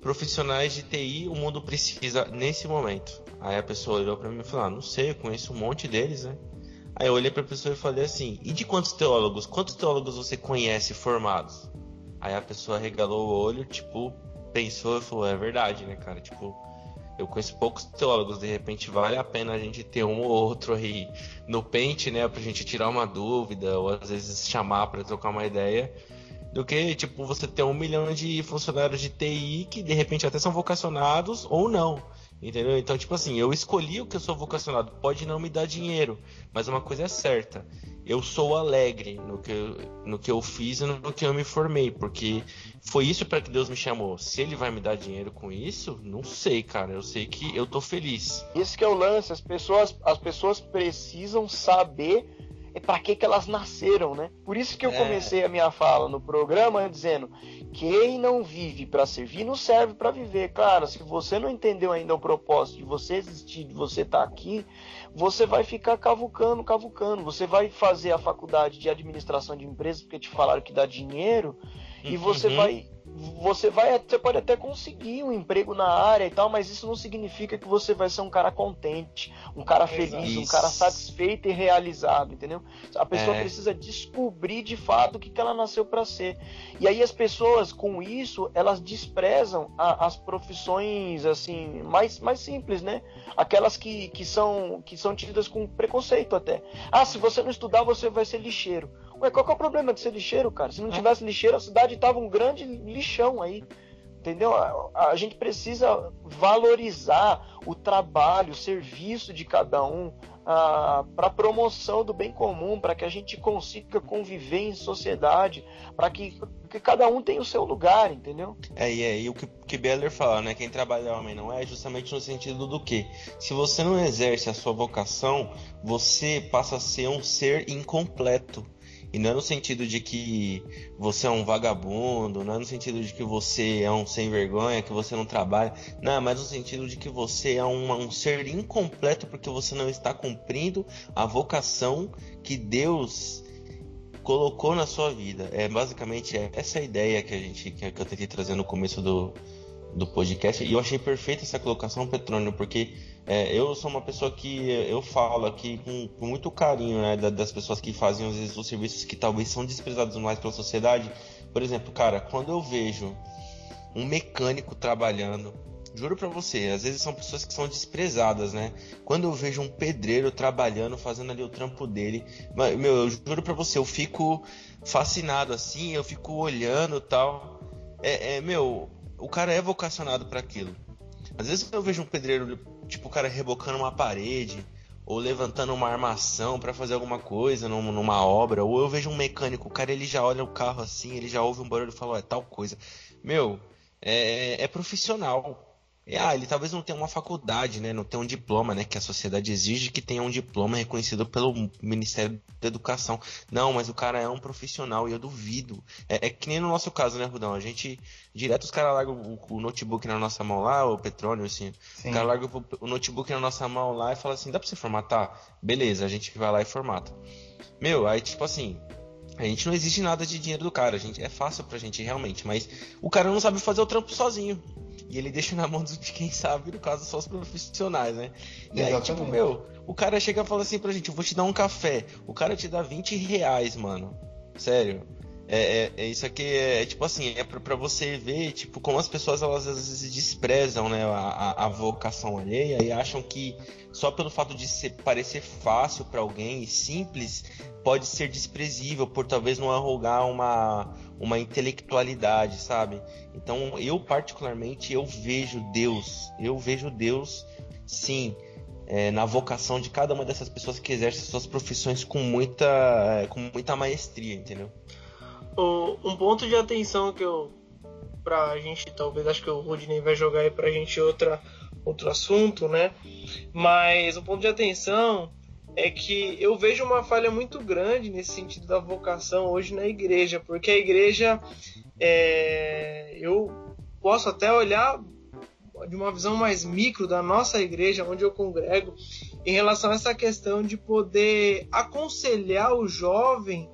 profissionais de TI o mundo precisa nesse momento?" Aí a pessoa olhou para mim e falou: ah, "Não sei, eu conheço um monte deles, né?" Aí eu olhei para a pessoa e falei assim: "E de quantos teólogos? Quantos teólogos você conhece formados?" Aí a pessoa regalou o olho, tipo, pensou e falou: "É verdade, né, cara? Tipo, eu conheço poucos teólogos, de repente vale a pena a gente ter um ou outro aí no pente, né, pra gente tirar uma dúvida, ou às vezes chamar para trocar uma ideia, do que, tipo, você ter um milhão de funcionários de TI que de repente até são vocacionados ou não. Entendeu? Então, tipo assim, eu escolhi o que eu sou vocacionado. Pode não me dar dinheiro, mas uma coisa é certa. Eu sou alegre no que eu, no que eu fiz e no que eu me formei, porque foi isso para que Deus me chamou. Se ele vai me dar dinheiro com isso, não sei, cara. Eu sei que eu tô feliz. Isso que é o lance, as pessoas, as pessoas precisam saber é para que, que elas nasceram, né? Por isso que eu é. comecei a minha fala no programa dizendo: quem não vive para servir não serve para viver. Cara, se você não entendeu ainda o propósito de você existir, de você estar tá aqui, você vai ficar cavucando, cavucando. Você vai fazer a faculdade de administração de empresas porque te falaram que dá dinheiro e você uhum. vai você vai você pode até conseguir um emprego na área e tal, mas isso não significa que você vai ser um cara contente, um cara feliz, isso. um cara satisfeito e realizado, entendeu? A pessoa é. precisa descobrir de fato o que, que ela nasceu para ser. E aí as pessoas com isso, elas desprezam a, as profissões assim mais, mais simples, né? Aquelas que, que são que são tidas com preconceito até. Ah, se você não estudar, você vai ser lixeiro. Ué, qual que é o problema de ser lixeiro, cara? Se não é. tivesse lixeiro, a cidade tava um grande lixão aí. Entendeu? A, a gente precisa valorizar o trabalho, o serviço de cada um para a promoção do bem comum, para que a gente consiga conviver em sociedade, para que, que, cada um tenha o seu lugar, entendeu? É, e aí o que, que Beller fala, né? Quem trabalha é homem não é, justamente no sentido do que? Se você não exerce a sua vocação, você passa a ser um ser incompleto. E não é no sentido de que você é um vagabundo, não é no sentido de que você é um sem vergonha, que você não trabalha. Não, é mais no sentido de que você é um, um ser incompleto porque você não está cumprindo a vocação que Deus colocou na sua vida. É basicamente essa ideia que a gente que eu tentei trazer no começo do, do podcast. E eu achei perfeita essa colocação, Petrônio, porque é, eu sou uma pessoa que eu falo aqui com, com muito carinho né, das pessoas que fazem às vezes, os serviços que talvez são desprezados mais pela sociedade. Por exemplo, cara, quando eu vejo um mecânico trabalhando, juro para você, às vezes são pessoas que são desprezadas, né? Quando eu vejo um pedreiro trabalhando, fazendo ali o trampo dele, meu, eu juro para você, eu fico fascinado assim, eu fico olhando tal. É, é meu, o cara é vocacionado para aquilo. Às vezes eu vejo um pedreiro, tipo, o cara rebocando uma parede, ou levantando uma armação para fazer alguma coisa numa obra, ou eu vejo um mecânico, o cara ele já olha o carro assim, ele já ouve um barulho e fala, é tal coisa. Meu, é, é profissional. É, ah, ele talvez não tenha uma faculdade, né? Não tenha um diploma, né? Que a sociedade exige que tenha um diploma reconhecido pelo Ministério da Educação. Não, mas o cara é um profissional e eu duvido. É, é que nem no nosso caso, né, Rudão? A gente, direto os caras largam o, o, notebook na nossa mão lá, o petróleo, assim. Sim. O cara larga o, o notebook na nossa mão lá e fala assim: dá pra você formatar? Beleza, a gente vai lá e formata. Meu, aí tipo assim, a gente não exige nada de dinheiro do cara, a gente é fácil pra gente realmente, mas o cara não sabe fazer o trampo sozinho. E ele deixa na mão de quem sabe, no caso, só os profissionais, né? E Exatamente. aí, tipo, meu, o cara chega e fala assim pra gente, eu vou te dar um café. O cara te dá 20 reais, mano. Sério. É, é, é, isso aqui é, é tipo assim, é para você ver tipo como as pessoas elas às vezes desprezam né, a, a, vocação alheia e acham que só pelo fato de ser, parecer fácil para alguém e simples pode ser desprezível por talvez não arrogar uma, uma intelectualidade, sabe? Então eu particularmente eu vejo Deus, eu vejo Deus sim é, na vocação de cada uma dessas pessoas que exercem suas profissões com muita, é, com muita maestria, entendeu? um ponto de atenção que eu pra gente, talvez acho que o Rudney vai jogar aí pra gente outra, outro assunto, né? Mas um ponto de atenção é que eu vejo uma falha muito grande nesse sentido da vocação hoje na igreja, porque a igreja é, eu posso até olhar de uma visão mais micro da nossa igreja, onde eu congrego, em relação a essa questão de poder aconselhar o jovem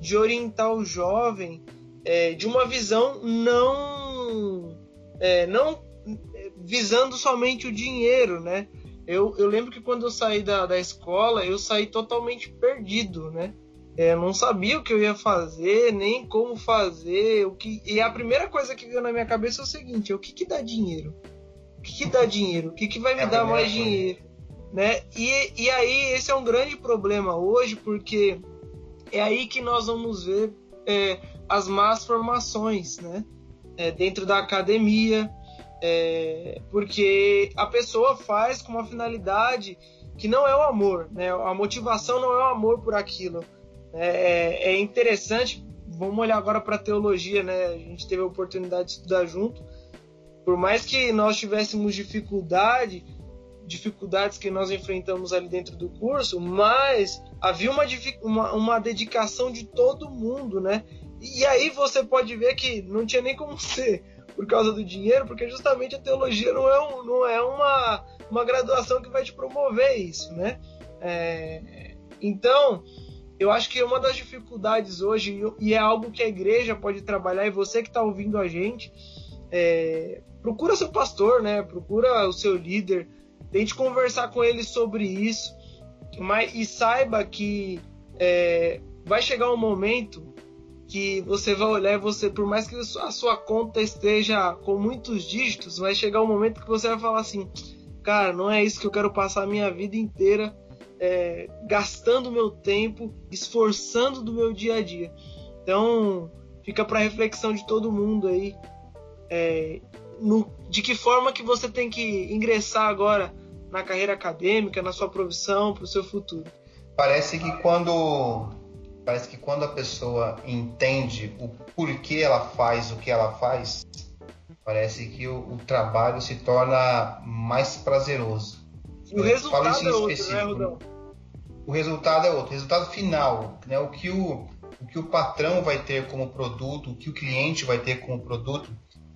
de orientar o jovem é, de uma visão não, é, não visando somente o dinheiro, né? Eu, eu lembro que quando eu saí da, da escola, eu saí totalmente perdido, né? É, não sabia o que eu ia fazer, nem como fazer. O que... E a primeira coisa que veio na minha cabeça é o seguinte: o que, que dá dinheiro? O que, que dá dinheiro? O que, que vai me é dar mais coisa. dinheiro? Né? E, e aí, esse é um grande problema hoje, porque é aí que nós vamos ver é, as más formações, né? É, dentro da academia, é, porque a pessoa faz com uma finalidade que não é o amor, né? A motivação não é o amor por aquilo. É, é interessante. Vamos olhar agora para a teologia, né? A gente teve a oportunidade de estudar junto. Por mais que nós tivéssemos dificuldade, dificuldades que nós enfrentamos ali dentro do curso, mas havia uma, uma, uma dedicação de todo mundo, né? E aí você pode ver que não tinha nem como ser por causa do dinheiro, porque justamente a teologia não é, um, não é uma, uma graduação que vai te promover isso, né? É, então, eu acho que uma das dificuldades hoje, e é algo que a igreja pode trabalhar, e você que está ouvindo a gente, é, procura seu pastor, né? Procura o seu líder, Tente conversar com ele sobre isso, mas e saiba que é, vai chegar um momento que você vai olhar e você, por mais que a sua conta esteja com muitos dígitos, vai chegar um momento que você vai falar assim, cara, não é isso que eu quero passar a minha vida inteira é, gastando meu tempo, esforçando do meu dia a dia. Então, fica para reflexão de todo mundo aí. É, no, de que forma que você tem que ingressar agora na carreira acadêmica, na sua profissão, para o seu futuro? Parece que quando parece que quando a pessoa entende o porquê ela faz o que ela faz, parece que o, o trabalho se torna mais prazeroso. E o resultado é outro, né, Rodão? O resultado é outro, o resultado final, né? O que o o que o patrão vai ter como produto, o que o cliente vai ter como produto.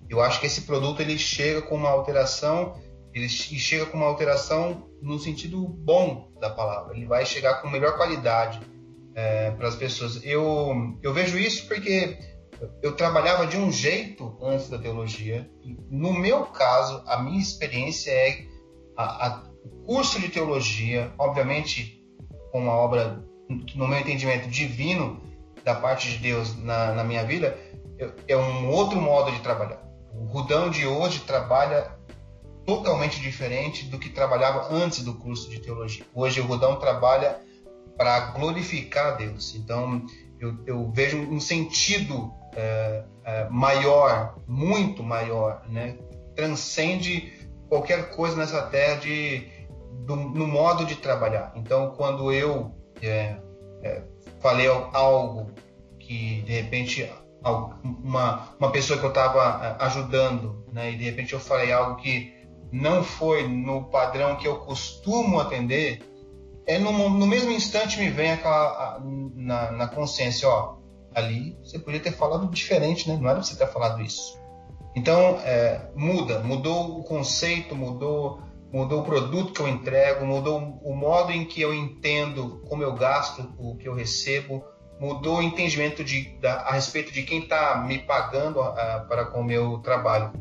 Eu acho que esse produto ele chega com uma alteração, ele chega com uma alteração no sentido bom da palavra. Ele vai chegar com melhor qualidade é, para as pessoas. Eu, eu vejo isso porque eu trabalhava de um jeito antes da teologia. No meu caso, a minha experiência é a, a, o curso de teologia, obviamente com uma obra, no meu entendimento, divino da parte de Deus na, na minha vida, é um outro modo de trabalhar. O Rudão de hoje trabalha totalmente diferente do que trabalhava antes do curso de teologia. Hoje o Rudão trabalha para glorificar Deus. Então eu, eu vejo um sentido é, é, maior, muito maior, né? transcende qualquer coisa nessa terra de, do, no modo de trabalhar. Então quando eu é, é falei algo que de repente uma, uma pessoa que eu estava é, ajudando, né, e de repente eu falei algo que não foi no padrão que eu costumo atender, é no, no mesmo instante me vem aquela na, na consciência, ó, ali você podia ter falado diferente, né? Não era pra você ter falado isso. Então é, muda, mudou o conceito, mudou, mudou o produto que eu entrego, mudou o modo em que eu entendo como eu gasto o que eu recebo, mudou o entendimento de, da, a respeito de quem está me pagando a, para com o meu trabalho.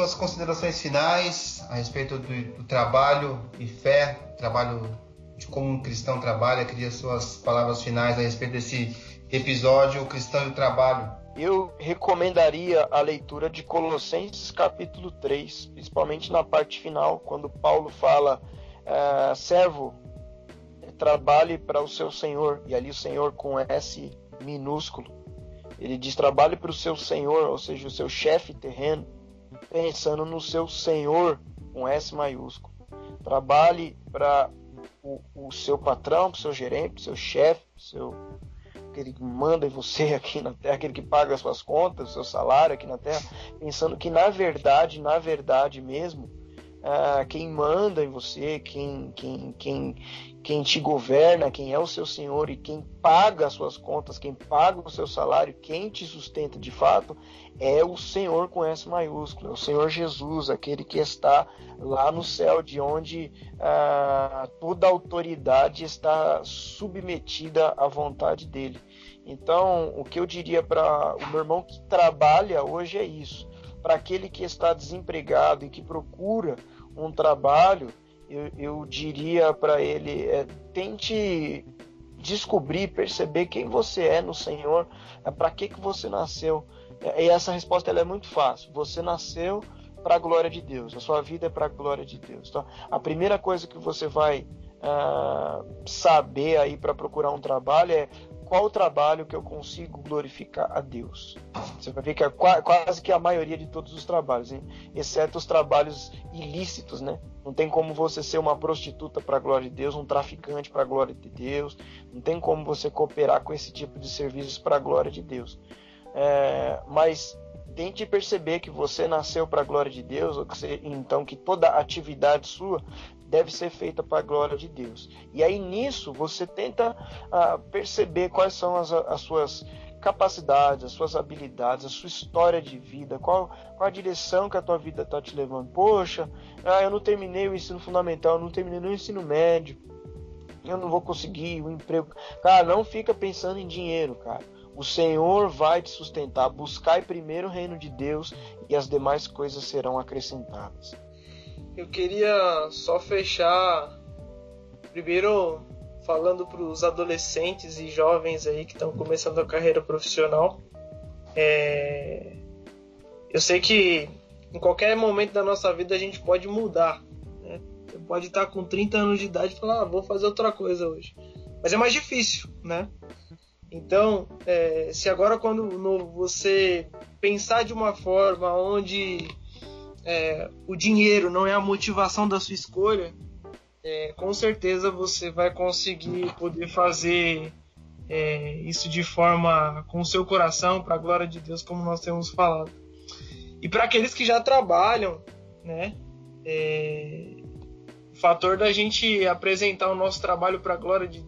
Suas considerações finais a respeito do, do, trabalho e fé, trabalho de como um cristão trabalha, queria suas palavras finais a respeito desse episódio, o cristão e o trabalho. Eu recomendaria a leitura de Colossenses capítulo 3, principalmente na parte final, quando Paulo fala, uh, servo, trabalhe para o seu Senhor, e ali o Senhor com S minúsculo. Ele diz: trabalhe para o seu Senhor, ou seja, o seu chefe terreno, pensando no seu senhor com S maiúsculo. Trabalhe para o, o, seu patrão, para o seu gerente, para o seu chefe, seu aquele que manda em você aqui na Terra, aquele que paga as suas contas, o seu salário aqui na Terra, pensando que na verdade, na verdade mesmo, uh, quem manda em você, quem, quem, quem, quem te governa, quem é o seu senhor e quem paga as suas contas, quem paga o seu salário, quem te sustenta de fato, é o Senhor com S maiúsculo, é o Senhor Jesus, aquele que está lá no céu, de onde ah, toda autoridade está submetida à vontade dele. Então, o que eu diria para o meu irmão que trabalha hoje é isso. Para aquele que está desempregado e que procura um trabalho, eu, eu diria para ele: é, tente descobrir, perceber quem você é no Senhor, é, para que, que você nasceu. E essa resposta ela é muito fácil. Você nasceu para a glória de Deus, a sua vida é para a glória de Deus. Então, a primeira coisa que você vai uh, saber aí para procurar um trabalho é qual o trabalho que eu consigo glorificar a Deus. Você vai ver que é quase que a maioria de todos os trabalhos, hein? exceto os trabalhos ilícitos, né? Não tem como você ser uma prostituta para a glória de Deus, um traficante para a glória de Deus. Não tem como você cooperar com esse tipo de serviços para a glória de Deus. É, mas tente perceber que você nasceu para a glória de Deus, ou que você, então que toda atividade sua deve ser feita para a glória de Deus. E aí nisso você tenta uh, perceber quais são as, as, suas capacidades, as suas habilidades, a sua história de vida, qual, qual a direção que a tua vida está te levando. Poxa, ah, eu não terminei o ensino fundamental, eu não terminei o ensino médio, eu não vou conseguir o um emprego. Cara, não fica pensando em dinheiro, cara. O Senhor vai te sustentar. Buscai primeiro o reino de Deus e as demais coisas serão acrescentadas. Eu queria só fechar primeiro falando para os adolescentes e jovens aí que estão começando a carreira profissional. É... Eu sei que em qualquer momento da nossa vida a gente pode mudar. Né? Você pode estar com 30 anos de idade e falar, ah, vou fazer outra coisa hoje. Mas é mais difícil, né? Então, é, se agora quando no, você pensar de uma forma onde é, o dinheiro não é a motivação da sua escolha, é, com certeza você vai conseguir poder fazer é, isso de forma com o seu coração, para a glória de Deus, como nós temos falado. E para aqueles que já trabalham, né? É, o fator da gente apresentar o nosso trabalho para a glória de,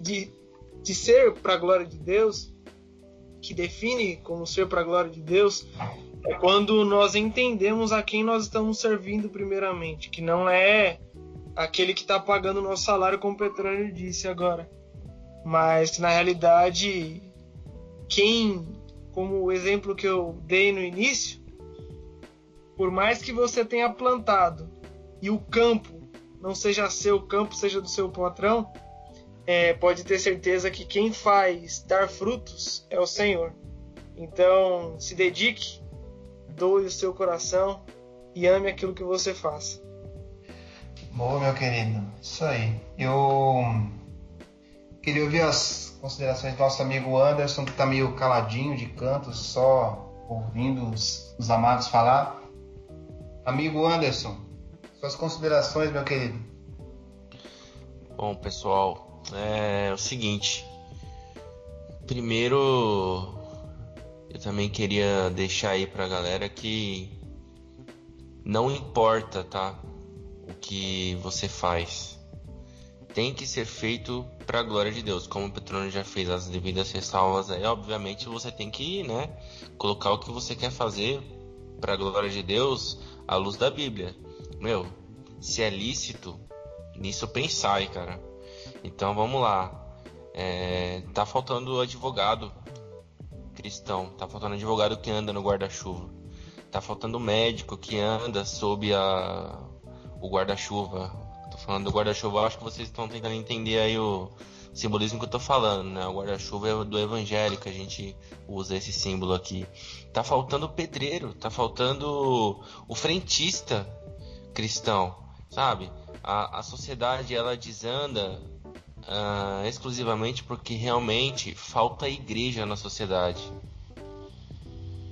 de, de ser para a glória de Deus, que define como ser para a glória de Deus, é quando nós entendemos a quem nós estamos servindo primeiramente, que não é aquele que está pagando o nosso salário, como o Petróleo disse agora, mas na realidade quem, como o exemplo que eu dei no início, por mais que você tenha plantado e o campo não seja seu, o campo seja do seu patrão, é, pode ter certeza que quem faz dar frutos é o Senhor. Então, se dedique, doe o seu coração e ame aquilo que você faz. Boa, meu querido. Isso aí. Eu queria ouvir as considerações do nosso amigo Anderson, que está meio caladinho de canto, só ouvindo os, os amados falar. Amigo Anderson, suas considerações, meu querido. Bom, pessoal, é o seguinte. Primeiro, eu também queria deixar aí pra galera que não importa, tá? O que você faz. Tem que ser feito para a glória de Deus. Como o Petrônio já fez as devidas ressalvas aí, obviamente você tem que, né, colocar o que você quer fazer para a glória de Deus à luz da Bíblia. Meu, se é lícito, nisso pensai, cara. Então vamos lá. É, tá faltando advogado cristão, tá faltando advogado que anda no guarda-chuva, tá faltando médico que anda sob a, o guarda-chuva. Tô falando do guarda-chuva, acho que vocês estão tentando entender aí o simbolismo que eu tô falando, né? O guarda-chuva é do evangelho que a gente usa esse símbolo aqui. Tá faltando pedreiro, tá faltando o frentista cristão, sabe? A, a sociedade ela desanda uh, exclusivamente porque realmente falta igreja na sociedade.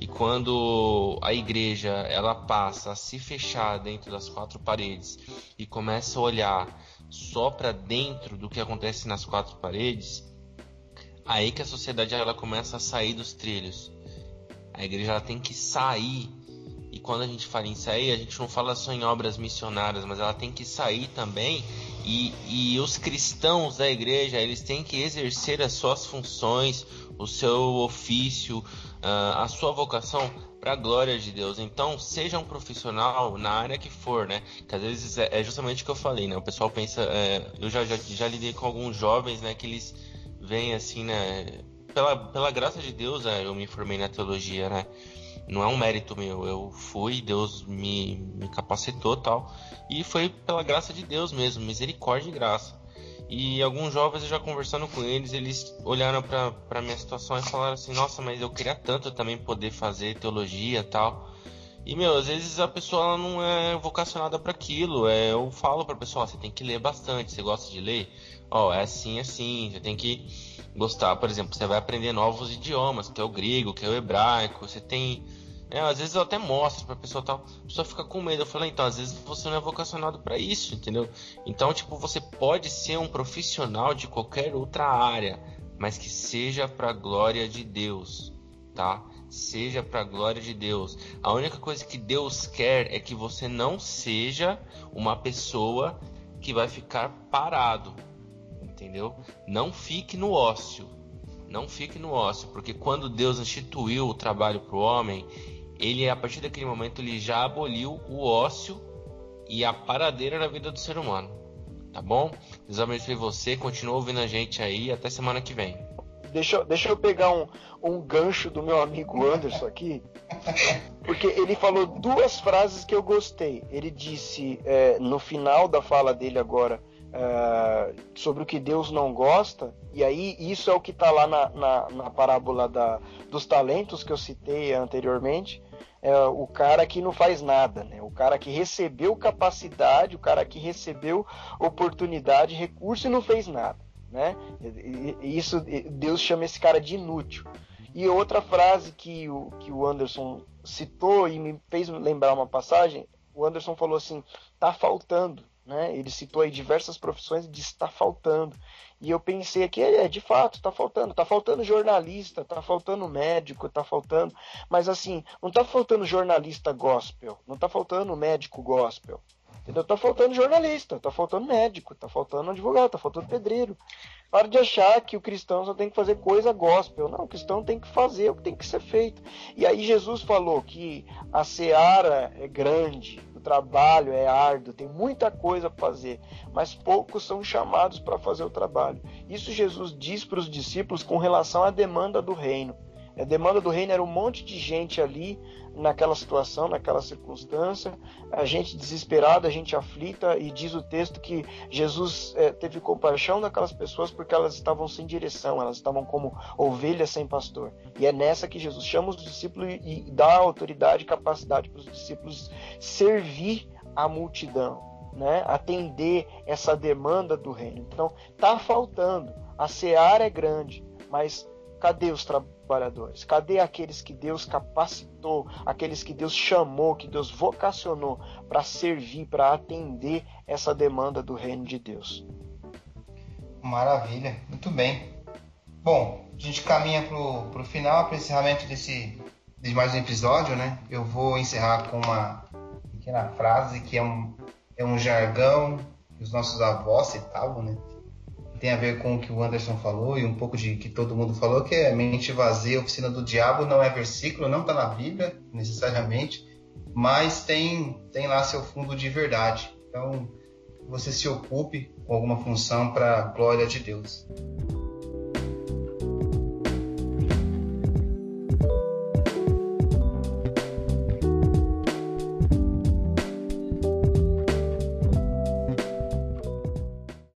E quando a igreja ela passa a se fechar dentro das quatro paredes e começa a olhar só para dentro do que acontece nas quatro paredes, aí que a sociedade ela começa a sair dos trilhos. A igreja ela tem que sair e quando a gente fala em sair, a gente não fala só em obras missionárias, mas ela tem que sair também. E, e os cristãos da igreja, eles têm que exercer as suas funções, o seu ofício, uh, a sua vocação para a glória de Deus. Então, seja um profissional na área que for, né? Que às vezes é, é justamente o que eu falei, né? O pessoal pensa, é, eu já, já, já lidei com alguns jovens, né? Que eles vêm assim, né? Pela, pela graça de Deus, né, eu me formei na teologia, né? Não é um mérito meu. Eu fui, Deus me, me capacitou tal. E foi pela graça de Deus mesmo, misericórdia e graça. E alguns jovens, eu já conversando com eles, eles olharam para minha situação e falaram assim: Nossa, mas eu queria tanto também poder fazer teologia tal. E, meu, às vezes a pessoa não é vocacionada para aquilo. É, eu falo pra pessoa: Você tem que ler bastante. Você gosta de ler? Ó, é assim, assim. Você tem que gostar. Por exemplo, você vai aprender novos idiomas, que é o grego, que é o hebraico. Você tem. É, às vezes eu até mostro pra pessoa tal. A pessoa fica com medo. Eu falo, então, às vezes você não é vocacionado para isso, entendeu? Então, tipo, você pode ser um profissional de qualquer outra área, mas que seja pra glória de Deus, tá? Seja pra glória de Deus. A única coisa que Deus quer é que você não seja uma pessoa que vai ficar parado entendeu? Não fique no ócio. Não fique no ócio, porque quando Deus instituiu o trabalho para o homem, ele a partir daquele momento ele já aboliu o ócio e a paradeira na vida do ser humano. Tá bom? Deus abençoe você, continua ouvindo a gente aí, até semana que vem. Deixa, deixa eu pegar um, um gancho do meu amigo Anderson aqui, porque ele falou duas frases que eu gostei. Ele disse é, no final da fala dele agora, uh, sobre o que Deus não gosta, e aí isso é o que está lá na, na, na parábola da, dos talentos que eu citei anteriormente. É o cara que não faz nada, né? O cara que recebeu capacidade, o cara que recebeu oportunidade, recurso e não fez nada, né? Isso Deus chama esse cara de inútil. E outra frase que o, que o Anderson citou e me fez lembrar uma passagem, o Anderson falou assim: tá faltando Né? Ele citou aí diversas profissões de está faltando. E eu pensei aqui, é, de fato, está faltando. Está faltando jornalista, está faltando médico, está faltando. Mas assim, não está faltando jornalista gospel, não está faltando médico gospel. Entendeu? Tá faltando jornalista, tá faltando médico, tá faltando advogado, tá faltando pedreiro. Para de achar que o cristão só tem que fazer coisa gospel. Não, o cristão tem que fazer o que tem que ser feito. E aí Jesus falou que a seara é grande, o trabalho é árduo, tem muita coisa para fazer, mas poucos são chamados para fazer o trabalho. Isso Jesus diz para os discípulos com relação à demanda do reino. A demanda do reino era um monte de gente ali naquela situação, naquela circunstância, a gente desesperada, a gente aflita, e diz o texto que Jesus é, teve compaixão daquelas pessoas porque elas estavam sem direção, elas estavam como ovelhas sem pastor. E é nessa que Jesus chama os discípulos e, dá autoridade e capacidade para os discípulos servir a multidão. Né, atender essa demanda do reino. Então, está faltando. A seara é grande, mas cadê os trabalhadores? Trabalhadores? Cadê aqueles que Deus capacitou, aqueles que Deus chamou, que Deus vocacionou para servir, para atender essa demanda do reino de Deus? Maravilha, muito bem. Bom, a gente caminha para o final, para o encerramento desse, de mais um episódio, né? Eu vou encerrar com uma pequena frase que é um, é um jargão que os nossos avós citavam, né? Tem a ver com o que o Anderson falou e um pouco de que todo mundo falou, que é mente vazia, oficina do diabo, não é versículo, não está na Bíblia necessariamente, mas tem, tem lá seu fundo de verdade. Então, você se ocupe com alguma função para a glória de Deus.